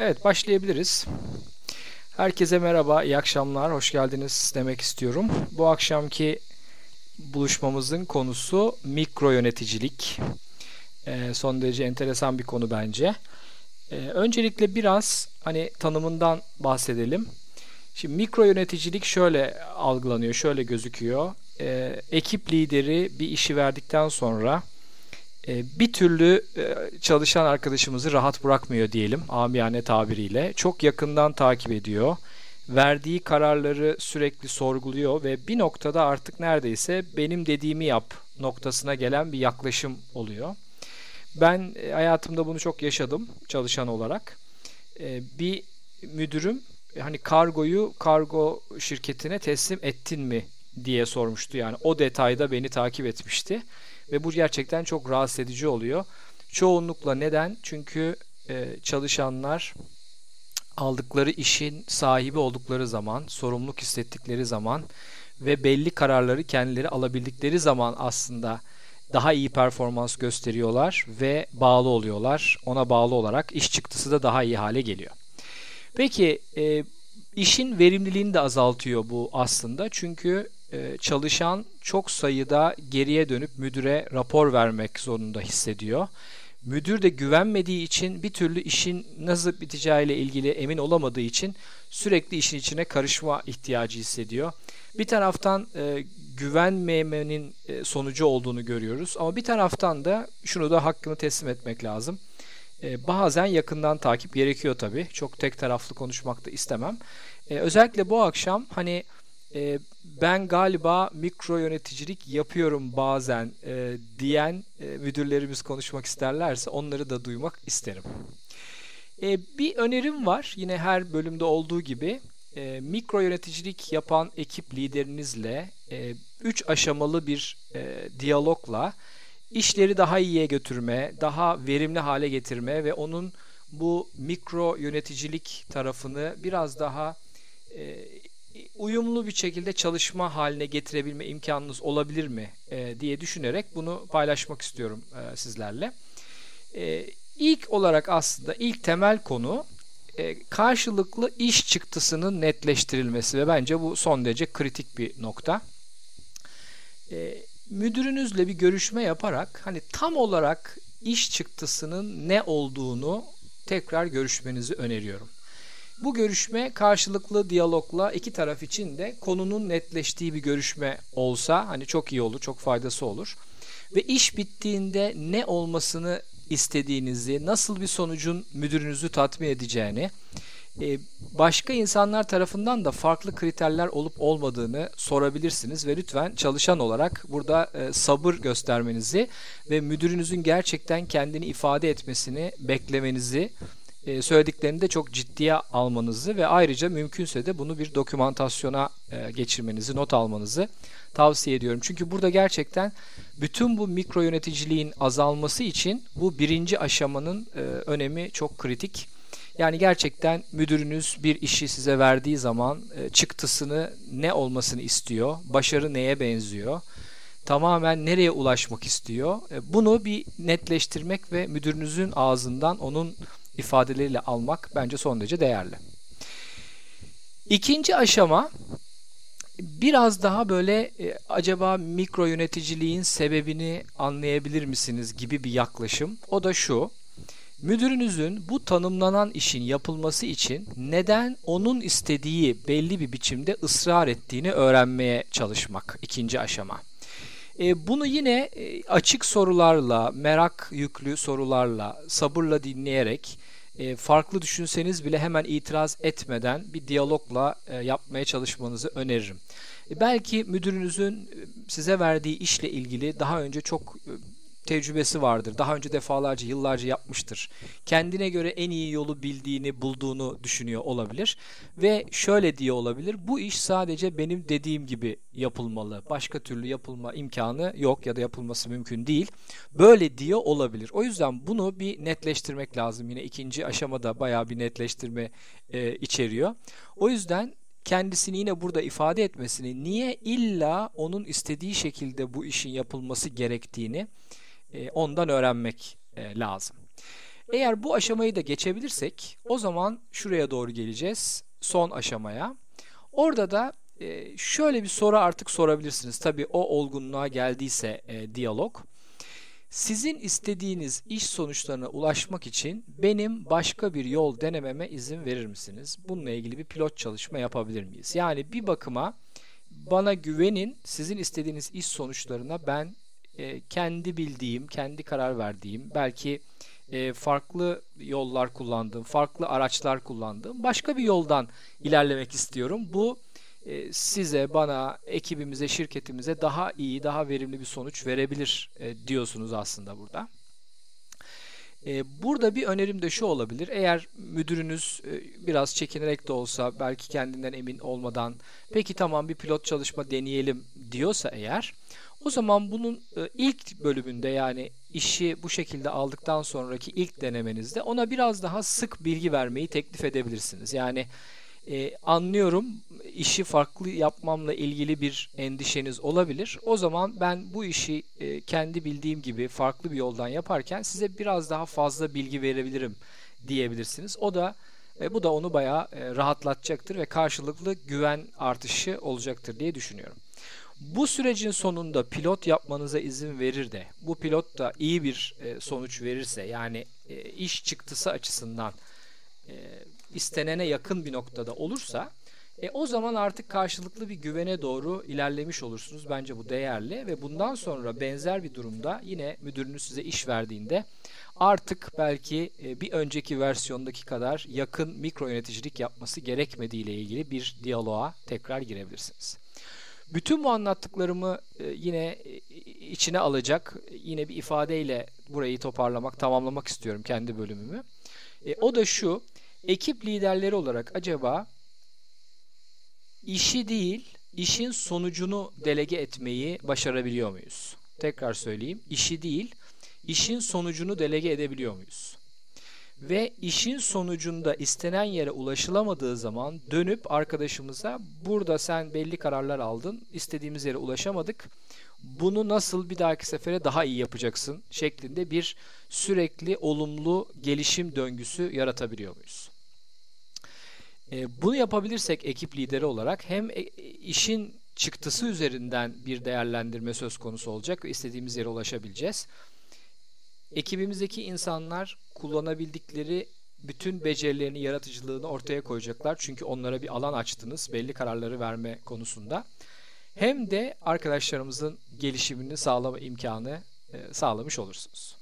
Evet başlayabiliriz. Herkese merhaba, iyi akşamlar, hoş geldiniz demek istiyorum. Bu akşamki buluşmamızın konusu mikro yöneticilik. Ee, son derece enteresan bir konu bence. Ee, öncelikle biraz hani tanımından bahsedelim. Şimdi mikro yöneticilik şöyle algılanıyor, şöyle gözüküyor. Ee, ekip lideri bir işi verdikten sonra bir türlü e, çalışan arkadaşımızı rahat bırakmıyor diyelim amiyane tabiriyle. Çok yakından takip ediyor. Verdiği kararları sürekli sorguluyor ve bir noktada artık neredeyse benim dediğimi yap noktasına gelen bir yaklaşım oluyor. Ben e, hayatımda bunu çok yaşadım çalışan olarak. Bir müdürüm hani kargoyu kargo şirketine teslim ettin mi diye sormuştu. Yani o detayda beni takip etmişti. Ve bu gerçekten çok rahatsız edici oluyor. Çoğunlukla neden? Çünkü e, çalışanlar aldıkları işin sahibi oldukları zaman, sorumluluk hissettikleri zaman ve belli kararları kendileri alabildikleri zaman aslında daha iyi performans gösteriyorlar ve bağlı oluyorlar. Ona bağlı olarak iş çıktısı da daha iyi hale geliyor. Peki e, işin verimliliğini de azaltıyor bu aslında. Çünkü çalışan çok sayıda geriye dönüp müdüre rapor vermek zorunda hissediyor. Müdür de güvenmediği için bir türlü işin nasıl biteceğiyle ilgili emin olamadığı için sürekli işin içine karışma ihtiyacı hissediyor. Bir taraftan e, güvenmemenin e, sonucu olduğunu görüyoruz ama bir taraftan da şunu da hakkını teslim etmek lazım. E, bazen yakından takip gerekiyor tabii. Çok tek taraflı konuşmak da istemem. E, özellikle bu akşam hani e, ben galiba mikro yöneticilik yapıyorum bazen e, diyen e, müdürlerimiz konuşmak isterlerse onları da duymak isterim. E, bir önerim var yine her bölümde olduğu gibi e, mikro yöneticilik yapan ekip liderinizle 3 e, aşamalı bir e, diyalogla işleri daha iyiye götürme, daha verimli hale getirme ve onun bu mikro yöneticilik tarafını biraz daha e, uyumlu bir şekilde çalışma haline getirebilme imkanınız olabilir mi e, diye düşünerek bunu paylaşmak istiyorum e, sizlerle. E, ilk olarak aslında ilk temel konu e, karşılıklı iş çıktısının netleştirilmesi ve bence bu son derece kritik bir nokta. E, müdürünüzle bir görüşme yaparak hani tam olarak iş çıktısının ne olduğunu tekrar görüşmenizi öneriyorum. Bu görüşme karşılıklı diyalogla iki taraf için de konunun netleştiği bir görüşme olsa hani çok iyi olur, çok faydası olur. Ve iş bittiğinde ne olmasını istediğinizi, nasıl bir sonucun müdürünüzü tatmin edeceğini, e, başka insanlar tarafından da farklı kriterler olup olmadığını sorabilirsiniz ve lütfen çalışan olarak burada e, sabır göstermenizi ve müdürünüzün gerçekten kendini ifade etmesini beklemenizi e, söylediklerini de çok ciddiye almanızı ve ayrıca mümkünse de bunu bir dokümantasyona e, geçirmenizi, not almanızı tavsiye ediyorum. Çünkü burada gerçekten bütün bu mikro yöneticiliğin azalması için bu birinci aşamanın e, önemi çok kritik. Yani gerçekten müdürünüz bir işi size verdiği zaman çıktısını ne olmasını istiyor, başarı neye benziyor, tamamen nereye ulaşmak istiyor. Bunu bir netleştirmek ve müdürünüzün ağzından onun ifadeleriyle almak bence son derece değerli. İkinci aşama biraz daha böyle e, acaba mikro yöneticiliğin sebebini anlayabilir misiniz gibi bir yaklaşım. O da şu. Müdürünüzün bu tanımlanan işin yapılması için neden onun istediği belli bir biçimde ısrar ettiğini öğrenmeye çalışmak ikinci aşama. E, bunu yine e, açık sorularla, merak yüklü sorularla, sabırla dinleyerek e, farklı düşünseniz bile hemen itiraz etmeden bir diyalogla e, yapmaya çalışmanızı öneririm. E, belki müdürünüzün size verdiği işle ilgili daha önce çok tecrübesi vardır. Daha önce defalarca, yıllarca yapmıştır. Kendine göre en iyi yolu bildiğini, bulduğunu düşünüyor olabilir. Ve şöyle diye olabilir. Bu iş sadece benim dediğim gibi yapılmalı. Başka türlü yapılma imkanı yok ya da yapılması mümkün değil. Böyle diye olabilir. O yüzden bunu bir netleştirmek lazım. Yine ikinci aşamada bayağı bir netleştirme e, içeriyor. O yüzden kendisini yine burada ifade etmesini, niye illa onun istediği şekilde bu işin yapılması gerektiğini e, ondan öğrenmek e, lazım. Eğer bu aşamayı da geçebilirsek o zaman şuraya doğru geleceğiz. Son aşamaya. Orada da e, şöyle bir soru artık sorabilirsiniz. Tabii o olgunluğa geldiyse diyalog. Sizin istediğiniz iş sonuçlarına ulaşmak için benim başka bir yol denememe izin verir misiniz? Bununla ilgili bir pilot çalışma yapabilir miyiz? Yani bir bakıma bana güvenin, sizin istediğiniz iş sonuçlarına ben e, kendi bildiğim, kendi karar verdiğim, belki e, farklı yollar kullandığım, farklı araçlar kullandığım başka bir yoldan ilerlemek istiyorum. Bu e, size, bana, ekibimize, şirketimize daha iyi, daha verimli bir sonuç verebilir diyorsunuz aslında burada. Burada bir önerim de şu olabilir. Eğer müdürünüz biraz çekinerek de olsa belki kendinden emin olmadan peki tamam bir pilot çalışma deneyelim diyorsa eğer o zaman bunun ilk bölümünde yani işi bu şekilde aldıktan sonraki ilk denemenizde ona biraz daha sık bilgi vermeyi teklif edebilirsiniz. Yani e, anlıyorum işi farklı yapmamla ilgili bir endişeniz olabilir. O zaman ben bu işi e, kendi bildiğim gibi farklı bir yoldan yaparken size biraz daha fazla bilgi verebilirim diyebilirsiniz. O da e, bu da onu bayağı e, rahatlatacaktır ve karşılıklı güven artışı olacaktır diye düşünüyorum. Bu sürecin sonunda pilot yapmanıza izin verir de bu pilot da iyi bir e, sonuç verirse yani e, iş çıktısı açısından e, istenene yakın bir noktada olursa e, o zaman artık karşılıklı bir güvene doğru ilerlemiş olursunuz. Bence bu değerli ve bundan sonra benzer bir durumda yine müdürünüz size iş verdiğinde artık belki bir önceki versiyondaki kadar yakın mikro yöneticilik yapması gerekmediği ile ilgili bir diyaloğa tekrar girebilirsiniz. Bütün bu anlattıklarımı e, yine e, içine alacak yine bir ifadeyle burayı toparlamak, tamamlamak istiyorum kendi bölümümü. E, o da şu, ekip liderleri olarak acaba işi değil, işin sonucunu delege etmeyi başarabiliyor muyuz? Tekrar söyleyeyim, işi değil, işin sonucunu delege edebiliyor muyuz? Ve işin sonucunda istenen yere ulaşılamadığı zaman dönüp arkadaşımıza burada sen belli kararlar aldın, istediğimiz yere ulaşamadık. Bunu nasıl bir dahaki sefere daha iyi yapacaksın şeklinde bir sürekli olumlu gelişim döngüsü yaratabiliyor muyuz? E, bunu yapabilirsek ekip lideri olarak hem e, işin çıktısı üzerinden bir değerlendirme söz konusu olacak ve istediğimiz yere ulaşabileceğiz. Ekibimizdeki insanlar kullanabildikleri bütün becerilerini, yaratıcılığını ortaya koyacaklar. Çünkü onlara bir alan açtınız belli kararları verme konusunda. Hem de arkadaşlarımızın gelişimini sağlama imkanı e, sağlamış olursunuz.